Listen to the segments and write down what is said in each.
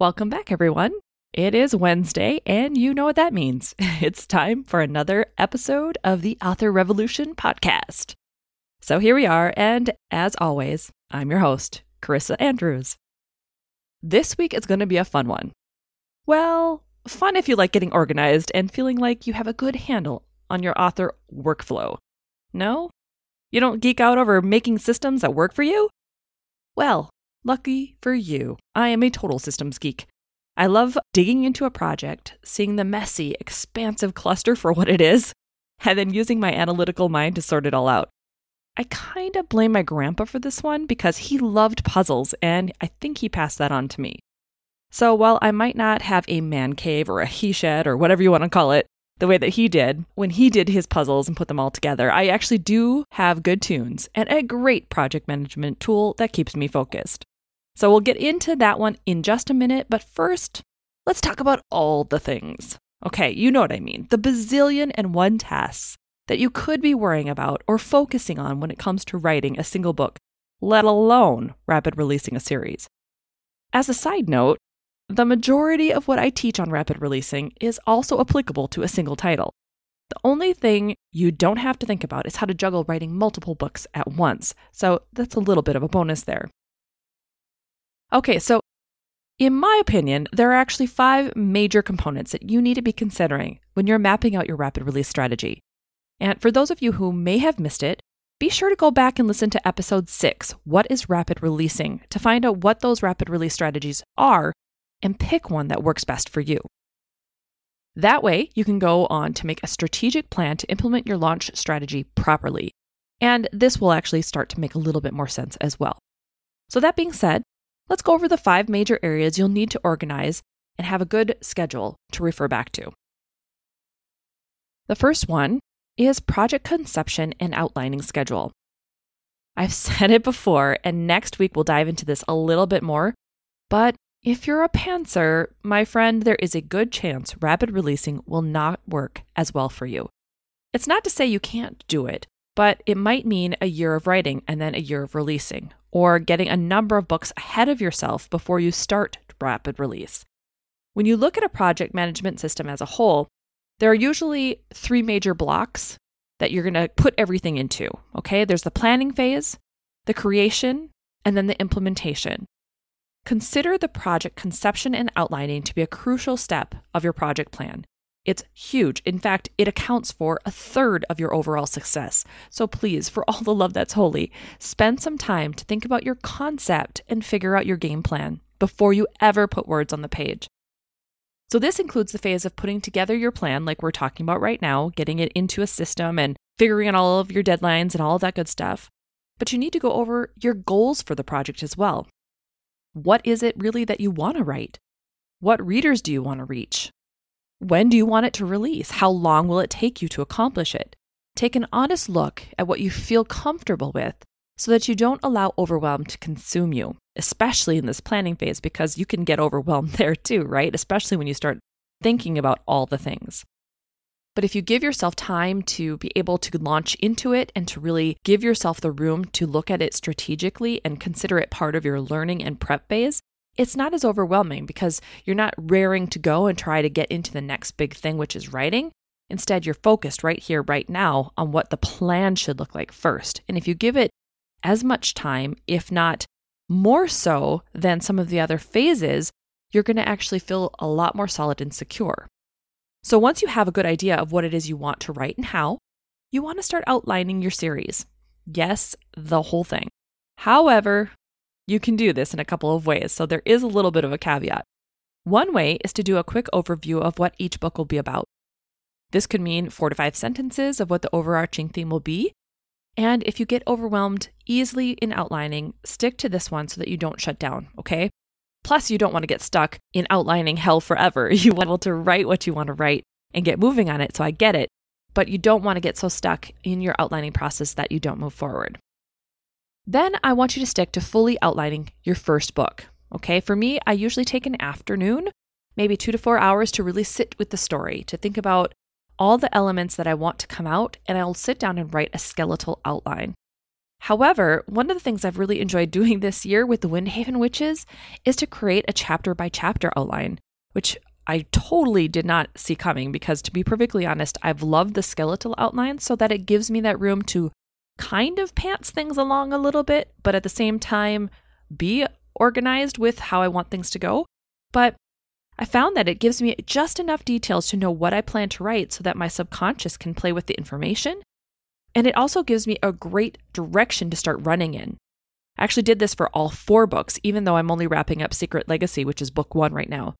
Welcome back, everyone. It is Wednesday, and you know what that means. It's time for another episode of the Author Revolution podcast. So here we are, and as always, I'm your host, Carissa Andrews. This week is going to be a fun one. Well, fun if you like getting organized and feeling like you have a good handle on your author workflow. No? You don't geek out over making systems that work for you? Well, lucky for you, I am a total systems geek. I love digging into a project, seeing the messy, expansive cluster for what it is, and then using my analytical mind to sort it all out. I kind of blame my grandpa for this one because he loved puzzles, and I think he passed that on to me. So while I might not have a man cave or a he shed or whatever you want to call it, the way that he did when he did his puzzles and put them all together, I actually do have good tunes and a great project management tool that keeps me focused. So we'll get into that one in just a minute, but first, let's talk about all the things. Okay, you know what I mean. The bazillion and one tasks that you could be worrying about or focusing on when it comes to writing a single book, let alone rapid releasing a series. As a side note, the majority of what I teach on rapid releasing is also applicable to a single title. The only thing you don't have to think about is how to juggle writing multiple books at once, so that's a little bit of a bonus there. Okay, so in my opinion, there are actually five major components that you need to be considering when you're mapping out your rapid release strategy. And for those of you who may have missed it, be sure to go back and listen to episode six, What is Rapid Releasing, to find out what those rapid release strategies are and pick one that works best for you. That way, you can go on to make a strategic plan to implement your launch strategy properly. And this will actually start to make a little bit more sense as well. So, that being said, let's go over the five major areas you'll need to organize and have a good schedule to refer back to. The first one is project conception and outlining schedule. I've said it before, and next week we'll dive into this a little bit more. But if you're a pantser, my friend, there is a good chance rapid releasing will not work as well for you. It's not to say you can't do it, but it might mean a year of writing and then a year of releasing, or getting a number of books ahead of yourself before you start rapid release. When you look at a project management system as a whole, there are usually three major blocks that you're going to put everything into. Okay, there's the planning phase, the creation, and then the implementation. Consider the project conception and outlining to be a crucial step of your project plan. It's huge. In fact, it accounts for a third of your overall success. So please, for all the love that's holy, spend some time to think about your concept and figure out your game plan before you ever put words on the page. So, this includes the phase of putting together your plan, like we're talking about right now, getting it into a system and figuring out all of your deadlines and all of that good stuff. But you need to go over your goals for the project as well. What is it really that you want to write? What readers do you want to reach? When do you want it to release? How long will it take you to accomplish it? Take an honest look at what you feel comfortable with so that you don't allow overwhelm to consume you, especially in this planning phase, because you can get overwhelmed there too, right? Especially when you start thinking about all the things. But if you give yourself time to be able to launch into it and to really give yourself the room to look at it strategically and consider it part of your learning and prep phase, it's not as overwhelming because you're not raring to go and try to get into the next big thing, which is writing. Instead, you're focused right here, right now, on what the plan should look like first. And if you give it as much time, if not more so than some of the other phases, you're going to actually feel a lot more solid and secure. So, once you have a good idea of what it is you want to write and how, you want to start outlining your series. Yes, the whole thing. However, you can do this in a couple of ways, so there is a little bit of a caveat. One way is to do a quick overview of what each book will be about. This could mean four to five sentences of what the overarching theme will be. And if you get overwhelmed easily in outlining, stick to this one so that you don't shut down, okay? Plus, you don't want to get stuck in outlining hell forever. You want to be able to write what you want to write and get moving on it, so I get it. But you don't want to get so stuck in your outlining process that you don't move forward. Then I want you to stick to fully outlining your first book. Okay, for me, I usually take an afternoon, maybe two to four hours to really sit with the story, to think about all the elements that I want to come out, and I'll sit down and write a skeletal outline. However, one of the things I've really enjoyed doing this year with the Windhaven Witches is to create a chapter by chapter outline, which I totally did not see coming because, to be perfectly honest, I've loved the skeletal outline so that it gives me that room to kind of pants things along a little bit, but at the same time, be organized with how I want things to go. But I found that it gives me just enough details to know what I plan to write so that my subconscious can play with the information. And it also gives me a great direction to start running in. I actually did this for all four books, even though I'm only wrapping up Secret Legacy, which is book one right now.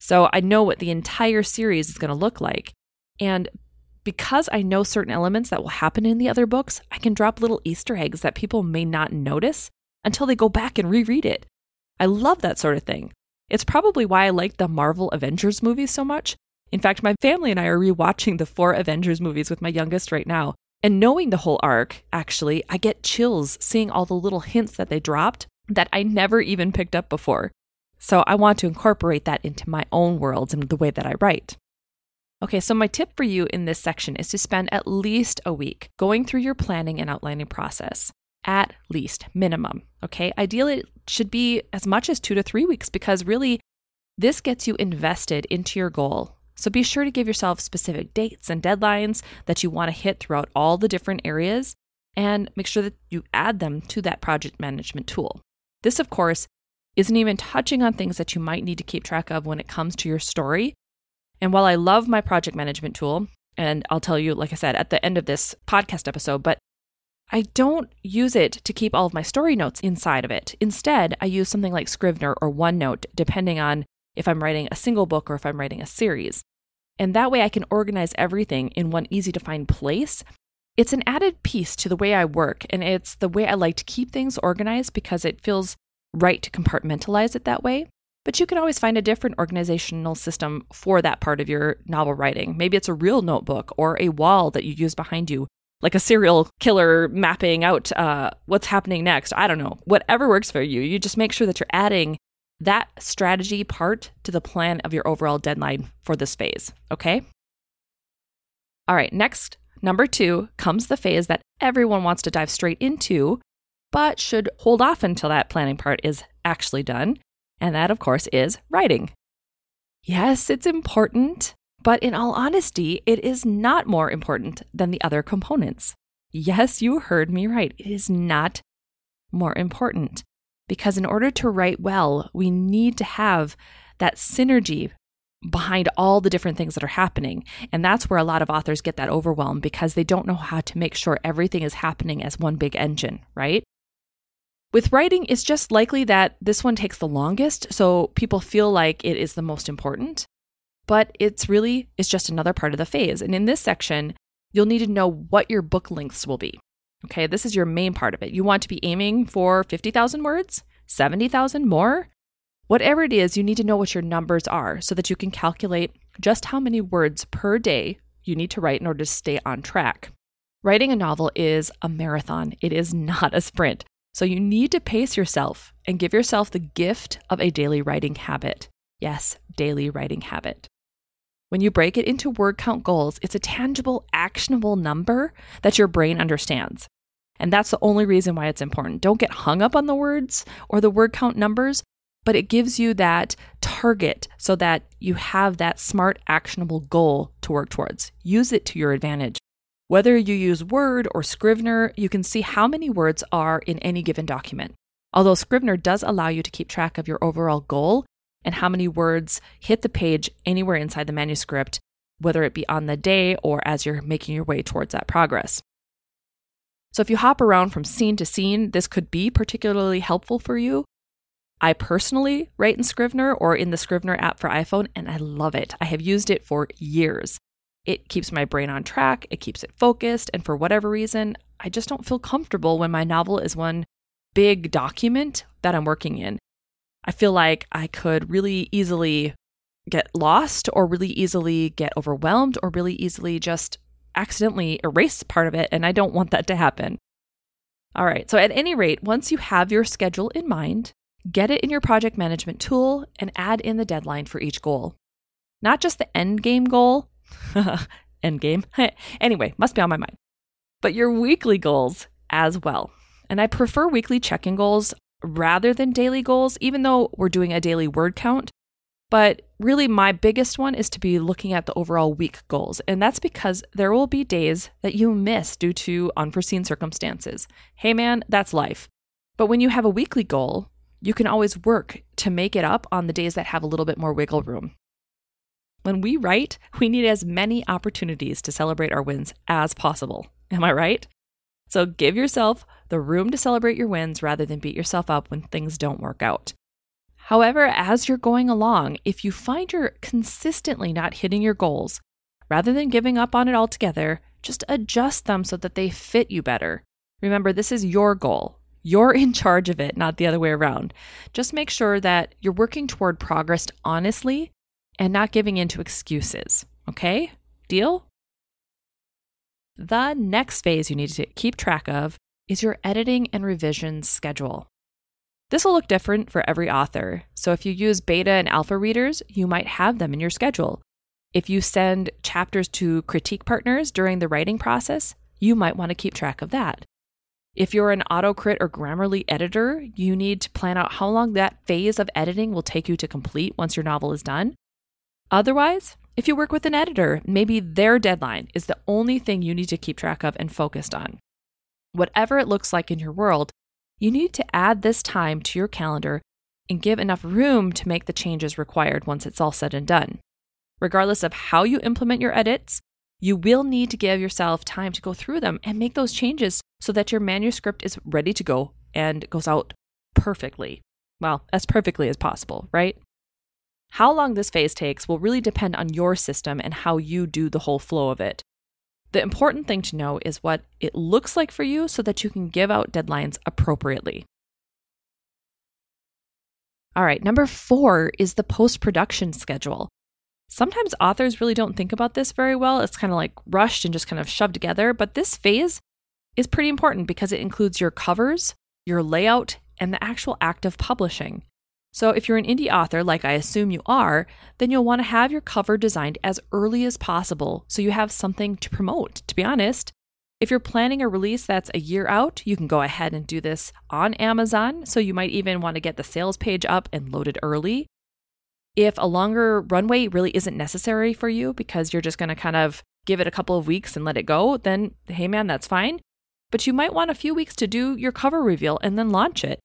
So I know what the entire series is going to look like. And because I know certain elements that will happen in the other books, I can drop little Easter eggs that people may not notice until they go back and reread it. I love that sort of thing. It's probably why I like the Marvel Avengers movies so much. In fact, my family and I are rewatching the four Avengers movies with my youngest right now. And knowing the whole arc, actually, I get chills seeing all the little hints that they dropped that I never even picked up before. So I want to incorporate that into my own worlds and the way that I write. Okay, so my tip for you in this section is to spend at least a week going through your planning and outlining process at least minimum. Okay. Ideally, it should be as much as two to three weeks because really this gets you invested into your goal. So be sure to give yourself specific dates and deadlines that you want to hit throughout all the different areas and make sure that you add them to that project management tool. This, of course, isn't even touching on things that you might need to keep track of when it comes to your story. And while I love my project management tool, and I'll tell you, like I said, at the end of this podcast episode, but I don't use it to keep all of my story notes inside of it. Instead, I use something like Scrivener or OneNote, depending on if I'm writing a single book or if I'm writing a series. And that way I can organize everything in one easy to find place. It's an added piece to the way I work, and it's the way I like to keep things organized because it feels right to compartmentalize it that way. But you can always find a different organizational system for that part of your novel writing. Maybe it's a real notebook or a wall that you use behind you like a serial killer mapping out uh, what's happening next. I don't know. Whatever works for you, you just make sure that you're adding that strategy part to the plan of your overall deadline for this phase. Okay. All right. Next, number two comes the phase that everyone wants to dive straight into, but should hold off until that planning part is actually done. And that, of course, is writing. Yes, it's important, but in all honesty, it is not more important than the other components. Yes, you heard me right. It is not more important because in order to write well, we need to have that synergy behind all the different things that are happening. And that's where a lot of authors get that overwhelm because they don't know how to make sure everything is happening as one big engine, right? With writing, it's just likely that this one takes the longest, so people feel like it is the most important but it's really it's just another part of the phase. And in this section, you'll need to know what your book lengths will be. Okay, this is your main part of it. You want to be aiming for 50,000 words, 70,000 more, whatever it is, you need to know what your numbers are so that you can calculate just how many words per day you need to write in order to stay on track. Writing a novel is a marathon, it is not a sprint. So you need to pace yourself and give yourself the gift of a daily writing habit. Yes, daily writing habit. When you break it into word count goals, it's a tangible, actionable number that your brain understands. And that's the only reason why it's important. Don't get hung up on the words or the word count numbers, but it gives you that target so that you have that smart, actionable goal to work towards. Use it to your advantage. Whether you use Word or Scrivener, you can see how many words are in any given document. Although Scrivener does allow you to keep track of your overall goal, and how many words hit the page anywhere inside the manuscript, whether it be on the day or as you're making your way towards that progress. So, if you hop around from scene to scene, this could be particularly helpful for you. I personally write in Scrivener or in the Scrivener app for iPhone, and I love it. I have used it for years. It keeps my brain on track, it keeps it focused, and for whatever reason, I just don't feel comfortable when my novel is one big document that I'm working in. I feel like I could really easily get lost or really easily get overwhelmed or really easily just accidentally erase part of it. And I don't want that to happen. All right. So, at any rate, once you have your schedule in mind, get it in your project management tool and add in the deadline for each goal. Not just the end game goal, end game. anyway, must be on my mind, but your weekly goals as well. And I prefer weekly check in goals rather than daily goals, even though we're doing a daily word count. But really, my biggest one is to be looking at the overall week goals. And that's because there will be days that you miss due to unforeseen circumstances. Hey, man, that's life. But when you have a weekly goal, you can always work to make it up on the days that have a little bit more wiggle room. When we write, we need as many opportunities to celebrate our wins as possible. Am I right? So give yourself the room to celebrate your wins rather than beat yourself up when things don't work out. However, as you're going along, if you find you're consistently not hitting your goals, rather than giving up on it altogether, just adjust them so that they fit you better. Remember, this is your goal. You're in charge of it, not the other way around. Just make sure that you're working toward progress honestly and not giving in to excuses. Okay? Deal? The next phase you need to keep track of is your editing and revision schedule. This will look different for every author. So if you use beta and alpha readers, you might have them in your schedule. If you send chapters to critique partners during the writing process, you might want to keep track of that. If you're an AutoCrit or Grammarly editor, you need to plan out how long that phase of editing will take you to complete once your novel is done. Otherwise, if you work with an editor, maybe their deadline is the only thing you need to keep track of and focused on. Whatever it looks like in your world, you need to add this time to your calendar and give enough room to make the changes required once it's all said and done. Regardless of how you implement your edits, you will need to give yourself time to go through them and make those changes so that your manuscript is ready to go and goes out perfectly. Well, as perfectly as possible, right? How long this phase takes will really depend on your system and how you do the whole flow of it. The important thing to know is what it looks like for you so that you can give out deadlines appropriately. All right, number four is the post production schedule. Sometimes authors really don't think about this very well. It's kind of like rushed and just kind of shoved together, but this phase is pretty important because it includes your covers, your layout, and the actual act of publishing. So, if you're an indie author, like I assume you are, then you'll want to have your cover designed as early as possible so you have something to promote. To be honest, if you're planning a release that's a year out, you can go ahead and do this on Amazon. So, you might even want to get the sales page up and loaded early. If a longer runway really isn't necessary for you because you're just going to kind of give it a couple of weeks and let it go, then hey man, that's fine. But you might want a few weeks to do your cover reveal and then launch it.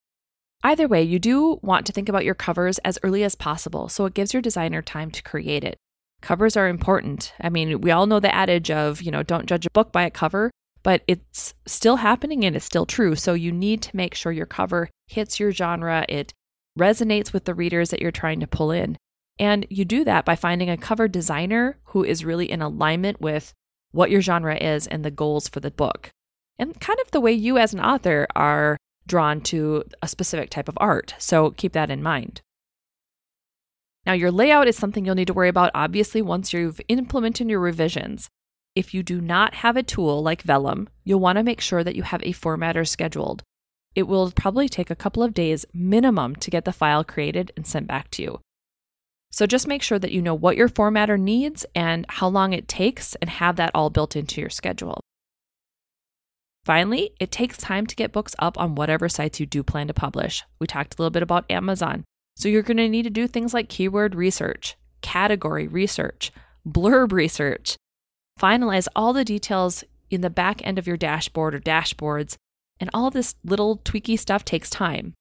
Either way, you do want to think about your covers as early as possible so it gives your designer time to create it. Covers are important. I mean, we all know the adage of, you know, don't judge a book by a cover, but it's still happening and it's still true. So you need to make sure your cover hits your genre, it resonates with the readers that you're trying to pull in. And you do that by finding a cover designer who is really in alignment with what your genre is and the goals for the book. And kind of the way you as an author are drawn to a specific type of art. So keep that in mind. Now, your layout is something you'll need to worry about, obviously, once you've implemented your revisions. If you do not have a tool like Vellum, you'll want to make sure that you have a formatter scheduled. It will probably take a couple of days minimum to get the file created and sent back to you. So just make sure that you know what your formatter needs and how long it takes and have that all built into your schedule. Finally, it takes time to get books up on whatever sites you do plan to publish. We talked a little bit about Amazon. So you're going to need to do things like keyword research, category research, blurb research. Finalize all the details in the back end of your dashboard or dashboards, and all this little tweaky stuff takes time.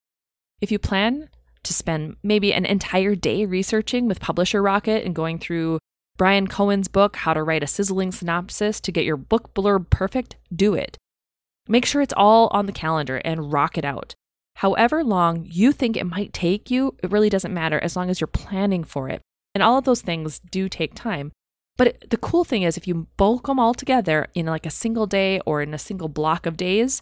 If you plan to spend maybe an entire day researching with Publisher Rocket and going through Bryan Cohen's book, How to Write a Sizzling Synopsis to get your book blurb perfect, do it. Make sure it's all on the calendar and rock it out. However long you think it might take you, it really doesn't matter as long as you're planning for it. And all of those things do take time. But the cool thing is, if you bulk them all together in like a single day or in a single block of days,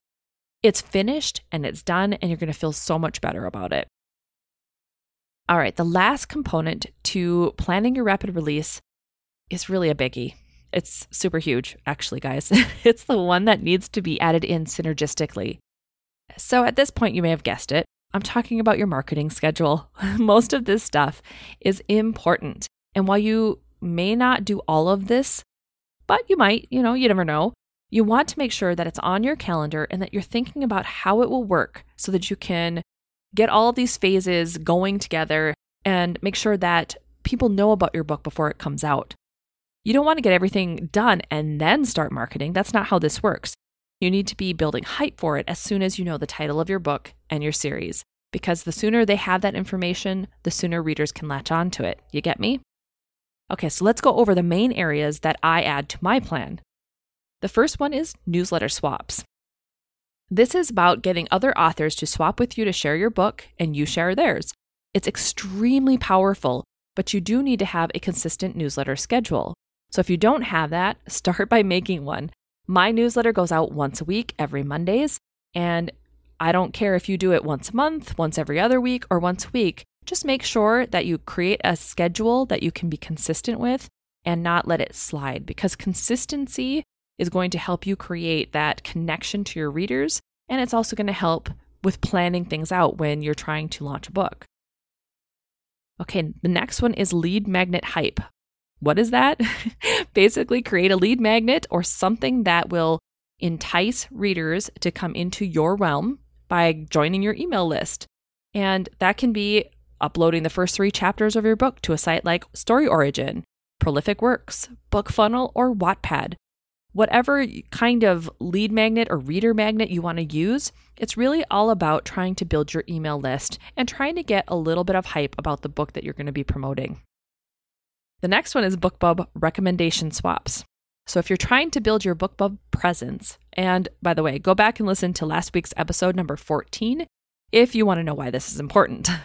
it's finished and it's done, and you're going to feel so much better about it. All right, the last component to planning your rapid release is really a biggie. It's super huge, actually, guys. it's the one that needs to be added in synergistically. So at this point, you may have guessed it. I'm talking about your marketing schedule. Most of this stuff is important. And while you may not do all of this, but you might, you know, you never know, You want to make sure that it's on your calendar and that you're thinking about how it will work so that you can get all of these phases going together and make sure that people know about your book before it comes out. You don't want to get everything done and then start marketing. That's not how this works. You need to be building hype for it as soon as you know the title of your book and your series, because the sooner they have that information, the sooner readers can latch on to it. You get me? Okay, so let's go over the main areas that I add to my plan. The first one is newsletter swaps. This is about getting other authors to swap with you to share your book and you share theirs. It's extremely powerful, but you do need to have a consistent newsletter schedule. So if you don't have that, start by making one. My newsletter goes out once a week, every Mondays, and I don't care if you do it once a month, once every other week, or once a week. Just make sure that you create a schedule that you can be consistent with and not let it slide because consistency is going to help you create that connection to your readers. And it's also going to help with planning things out when you're trying to launch a book. Okay, the next one is lead magnet hype. What is that? Basically, create a lead magnet or something that will entice readers to come into your realm by joining your email list. And that can be uploading the first three chapters of your book to a site like Story Origin, Prolific Works, BookFunnel, or Wattpad whatever kind of lead magnet or reader magnet you want to use, it's really all about trying to build your email list and trying to get a little bit of hype about the book that you're going to be promoting. The next one is BookBub recommendation swaps. So if you're trying to build your BookBub presence, and by the way, go back and listen to last week's episode number 14 if you want to know why this is important.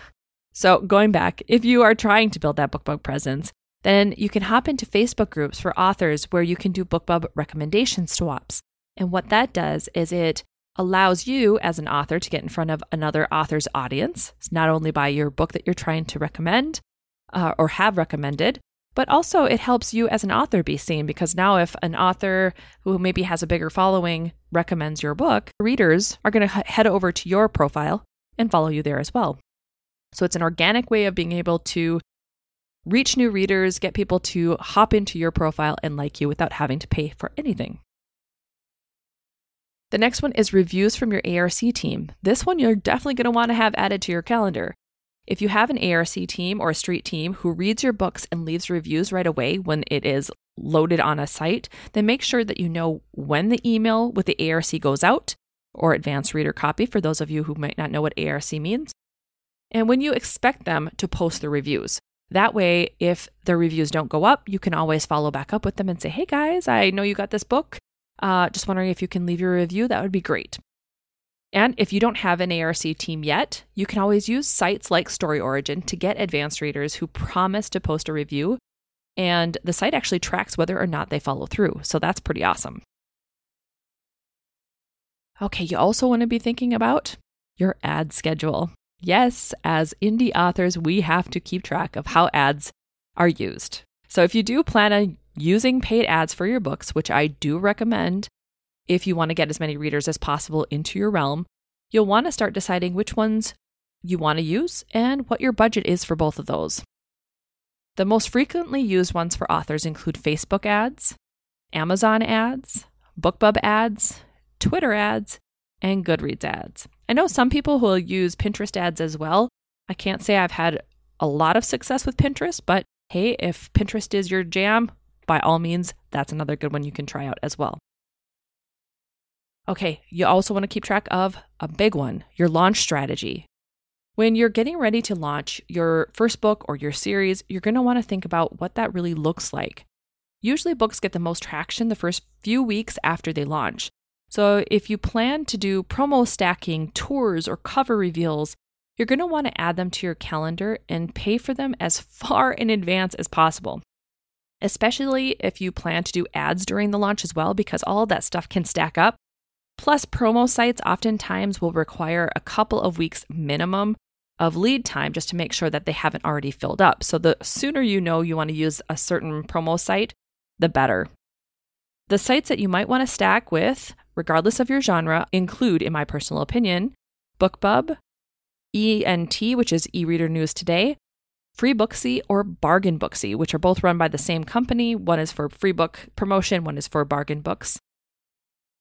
So, going back, if you are trying to build that BookBub presence, then you can hop into Facebook groups for authors where you can do BookBub recommendation swaps. And what that does is it allows you as an author to get in front of another author's audience, not only by your book that you're trying to recommend uh, or have recommended, but also it helps you as an author be seen because now if an author who maybe has a bigger following recommends your book, readers are going to head over to your profile and follow you there as well. So it's an organic way of being able to reach new readers, get people to hop into your profile and like you without having to pay for anything. The next one is reviews from your ARC team. This one you're definitely going to want to have added to your calendar. If you have an ARC team or a street team who reads your books and leaves reviews right away when it is loaded on a site, then make sure that you know when the email with the ARC goes out, or advanced reader copy for those of you who might not know what ARC means, and when you expect them to post the reviews. That way, if their reviews don't go up, you can always follow back up with them and say, hey guys, I know you got this book. Uh, just wondering if you can leave your review. That would be great. And if you don't have an ARC team yet, you can always use sites like Story Origin to get advanced readers who promise to post a review. And the site actually tracks whether or not they follow through. So that's pretty awesome. Okay, you also want to be thinking about your ad schedule. Yes, as indie authors, we have to keep track of how ads are used. So if you do plan on using paid ads for your books, which I do recommend if you want to get as many readers as possible into your realm, you'll want to start deciding which ones you want to use and what your budget is for both of those. The most frequently used ones for authors include Facebook ads, Amazon ads, BookBub ads, Twitter ads, and Goodreads ads. I know some people who will use Pinterest ads as well. I can't say I've had a lot of success with Pinterest, but hey, if Pinterest is your jam, by all means, that's another good one you can try out as well. Okay, you also want to keep track of a big one your launch strategy. When you're getting ready to launch your first book or your series, you're going to want to think about what that really looks like. Usually, books get the most traction the first few weeks after they launch. So, if you plan to do promo stacking, tours, or cover reveals, you're going to want to add them to your calendar and pay for them as far in advance as possible. Especially if you plan to do ads during the launch as well, because all that stuff can stack up. Plus, promo sites oftentimes will require a couple of weeks minimum of lead time just to make sure that they haven't already filled up. So, the sooner you know you want to use a certain promo site, the better. The sites that you might want to stack with regardless of your genre, include, in my personal opinion, BookBub, ENT, which is eReader News Today, Free Booksy, or Bargain Booksy, which are both run by the same company. One is for free book promotion, one is for bargain books.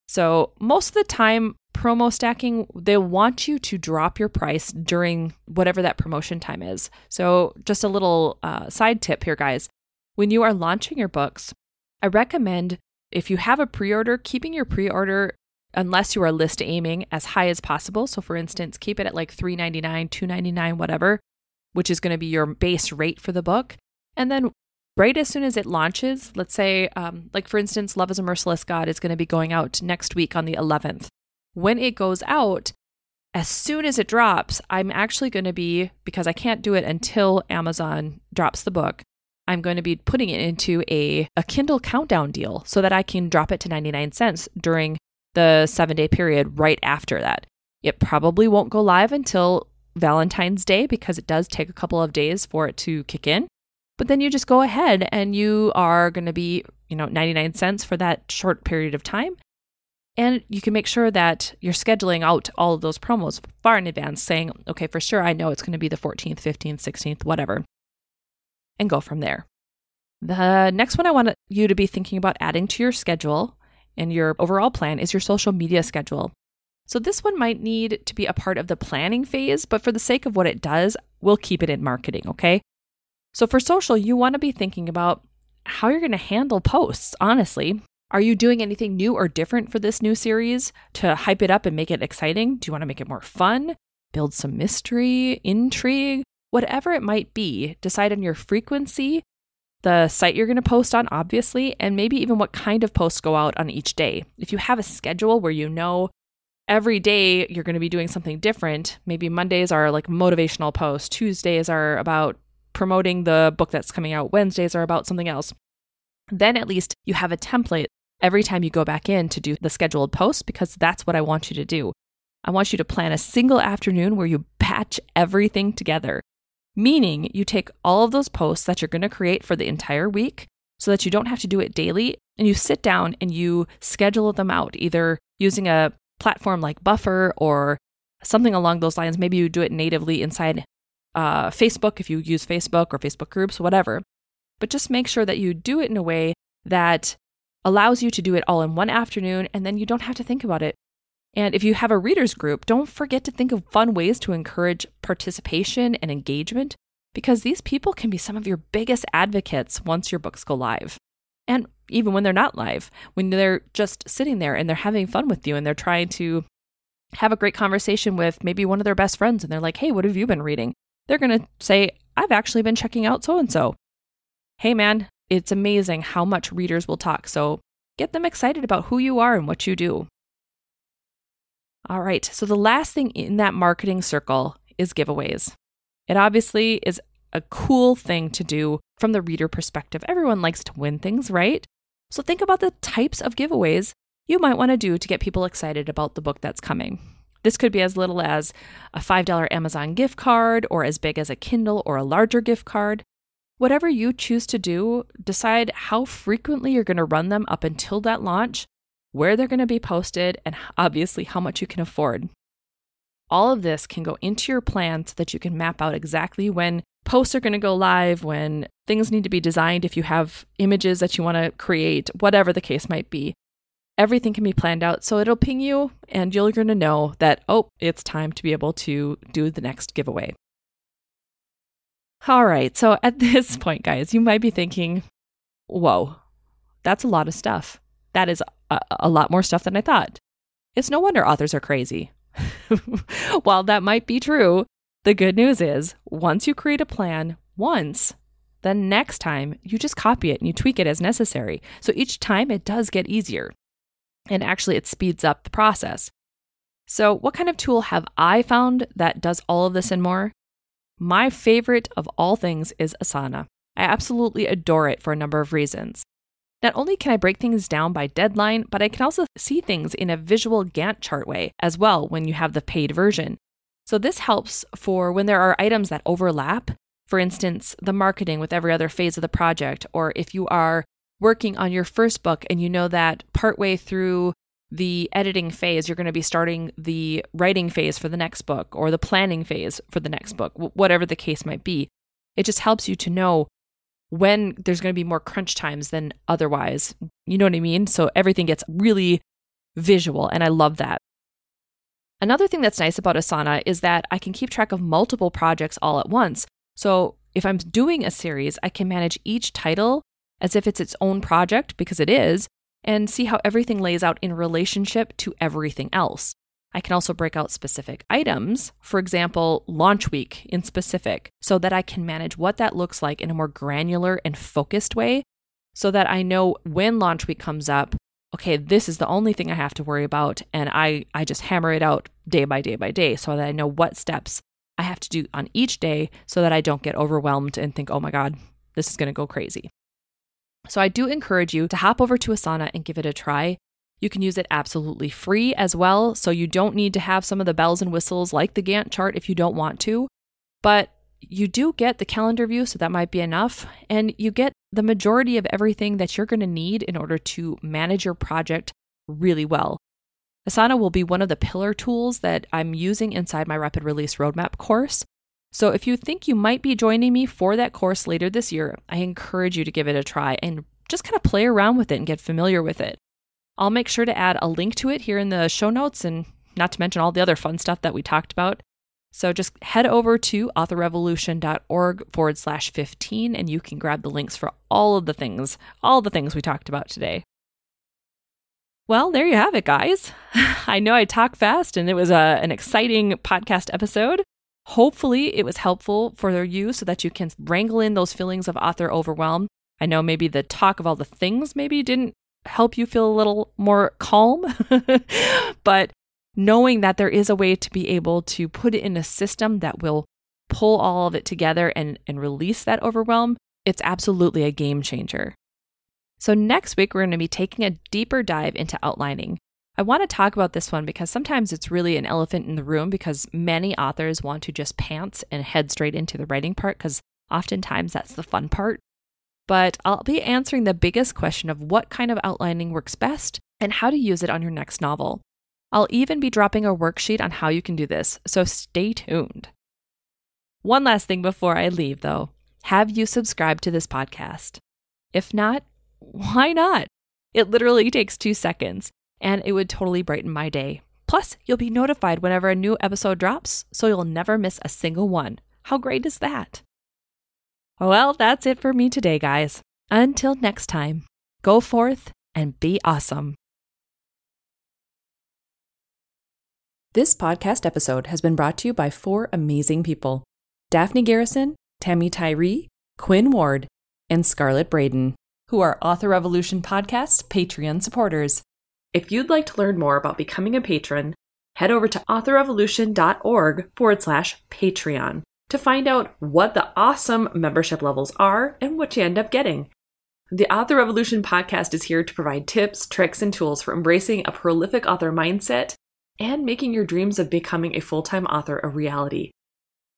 So, most of the time, promo stacking, they want you to drop your price during whatever that promotion time is. So, just a little uh, side tip here, guys. When you are launching your books, I recommend if you have a pre order, keeping your pre order, unless you are list aiming, as high as possible. So, for instance, keep it at like $3.99, $2.99, whatever, which is going to be your base rate for the book. And then right as soon as it launches, let's say, um, like for instance, Love is a Merciless God is going to be going out next week on the 11th. When it goes out, as soon as it drops, I'm actually going to be, because I can't do it until Amazon drops the book, I'm going to be putting it into a, a Kindle countdown deal so that I can drop it to 99 cents during the seven day period right after that. It probably won't go live until Valentine's Day because it does take a couple of days for it to kick in. But then you just go ahead and you are going to be, you know, 99 cents for that short period of time. And you can make sure that you're scheduling out all of those promos far in advance, saying, okay, for sure, I know it's going to be the 14th, 15th, 16th, whatever, and go from there. The next one I want you to be thinking about adding to your schedule and your overall plan is your social media schedule. So, this one might need to be a part of the planning phase, but for the sake of what it does, we'll keep it in marketing, okay? So for social, you want to be thinking about how you're going to handle posts, honestly. Are you doing anything new or different for this new series to hype it up and make it exciting? Do you want to make it more fun? Build some mystery, intrigue, whatever it might be. Decide on your frequency, the site you're going to post on, obviously, and maybe even what kind of posts go out on each day. If you have a schedule where you know every day you're going to be doing something different, maybe Mondays are like motivational posts, Tuesdays are about promoting the book that's coming out. Wednesdays are about something else. Then at least you have a template every time you go back in to do the scheduled post because that's what I want you to do. I want you to plan a single afternoon where you batch everything together, meaning you take all of those posts that you're going to create for the entire week so that you don't have to do it daily and you sit down and you schedule them out either using a platform like Buffer or something along those lines. Maybe you do it natively inside uh, Facebook if you use Facebook or Facebook groups, whatever. But just make sure that you do it in a way that allows you to do it all in one afternoon and then you don't have to think about it. And if you have a readers group, don't forget to think of fun ways to encourage participation and engagement because these people can be some of your biggest advocates once your books go live. And even when they're not live, when they're just sitting there and they're having fun with you and they're trying to have a great conversation with maybe one of their best friends and they're like, hey, what have you been reading? They're going to say, I've actually been checking out so and so. Hey, man, it's amazing how much readers will talk. So get them excited about who you are and what you do. All right, so the last thing in that marketing circle is giveaways. It obviously is a cool thing to do from the reader perspective. Everyone likes to win things, right? So think about the types of giveaways you might want to do to get people excited about the book that's coming. This could be as little as a $5 Amazon gift card, or as big as a Kindle or a larger gift card. Whatever you choose to do, decide how frequently you're going to run them up until that launch, where they're going to be posted, and obviously how much you can afford. All of this can go into your plan so that you can map out exactly when posts are going to go live, when things need to be designed, if you have images that you want to create, whatever the case might be everything can be planned out. So it'll ping you and you're going to know that, oh, it's time to be able to do the next giveaway. All right. So at this point, guys, you might be thinking, whoa, that's a lot of stuff. That is a, a lot more stuff than I thought. It's no wonder authors are crazy. While that might be true, the good news is once you create a plan once, the next time you just copy it and you tweak it as necessary. So each time it does get easier and actually it speeds up the process. So, what kind of tool have I found that does all of this and more? My favorite of all things is Asana. I absolutely adore it for a number of reasons. Not only can I break things down by deadline, but I can also see things in a visual Gantt chart way as well when you have the paid version. So, this helps for when there are items that overlap. For instance, the marketing with every other phase of the project, or if you are working on your first book and you know that partway through the editing phase, you're going to be starting the writing phase for the next book or the planning phase for the next book, whatever the case might be. It just helps you to know when there's going to be more crunch times than otherwise. You know what I mean? So everything gets really visual, and I love that. Another thing that's nice about Asana is that I can keep track of multiple projects all at once. So if I'm doing a series, I can manage each title as if it's its own project, because it is, and see how everything lays out in relationship to everything else. I can also break out specific items, for example, launch week in specific, so that I can manage what that looks like in a more granular and focused way, so that I know when launch week comes up, okay, this is the only thing I have to worry about. And I, I just hammer it out day by day by day so that I know what steps I have to do on each day so that I don't get overwhelmed and think, oh my God, this is going to go crazy. So I do encourage you to hop over to Asana and give it a try. You can use it absolutely free as well, so you don't need to have some of the bells and whistles like the Gantt chart if you don't want to. But you do get the calendar view, so that might be enough. And you get the majority of everything that you're going to need in order to manage your project really well. Asana will be one of the pillar tools that I'm using inside my Rapid Release Roadmap course. So if you think you might be joining me for that course later this year, I encourage you to give it a try and just kind of play around with it and get familiar with it. I'll make sure to add a link to it here in the show notes and not to mention all the other fun stuff that we talked about. So just head over to authorrevolution.org forward slash 15 and you can grab the links for all of the things, all the things we talked about today. Well, there you have it, guys. I know I talk fast and it was a, an exciting podcast episode. Hopefully, it was helpful for you so that you can wrangle in those feelings of author overwhelm. I know maybe the talk of all the things maybe didn't help you feel a little more calm, but knowing that there is a way to be able to put it in a system that will pull all of it together and, and release that overwhelm, it's absolutely a game changer. So, next week, we're going to be taking a deeper dive into outlining. I want to talk about this one because sometimes it's really an elephant in the room because many authors want to just pants and head straight into the writing part because oftentimes that's the fun part. But I'll be answering the biggest question of what kind of outlining works best and how to use it on your next novel. I'll even be dropping a worksheet on how you can do this, so stay tuned. One last thing before I leave, though have you subscribed to this podcast? If not, why not? It literally takes two seconds, and it would totally brighten my day. Plus, you'll be notified whenever a new episode drops, so you'll never miss a single one. How great is that? Well, that's it for me today, guys. Until next time, go forth and be awesome. This podcast episode has been brought to you by four amazing people Daphne Garrison, Tammy Tyree, Quinn Ward, and Scarlett Braden, who are Author Revolution Podcast Patreon supporters. If you'd like to learn more about becoming a patron, head over to authorrevolution.org forward slash Patreon to find out what the awesome membership levels are and what you end up getting. The Author Revolution podcast is here to provide tips, tricks, and tools for embracing a prolific author mindset and making your dreams of becoming a full time author a reality.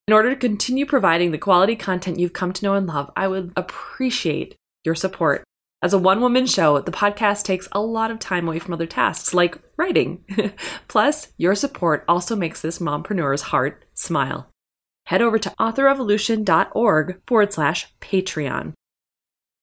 In order to continue providing the quality content you've come to know and love, I would appreciate your support. As a one woman show, the podcast takes a lot of time away from other tasks like writing. Plus, your support also makes this mompreneur's heart smile. Head over to authorrevolution.org forward slash Patreon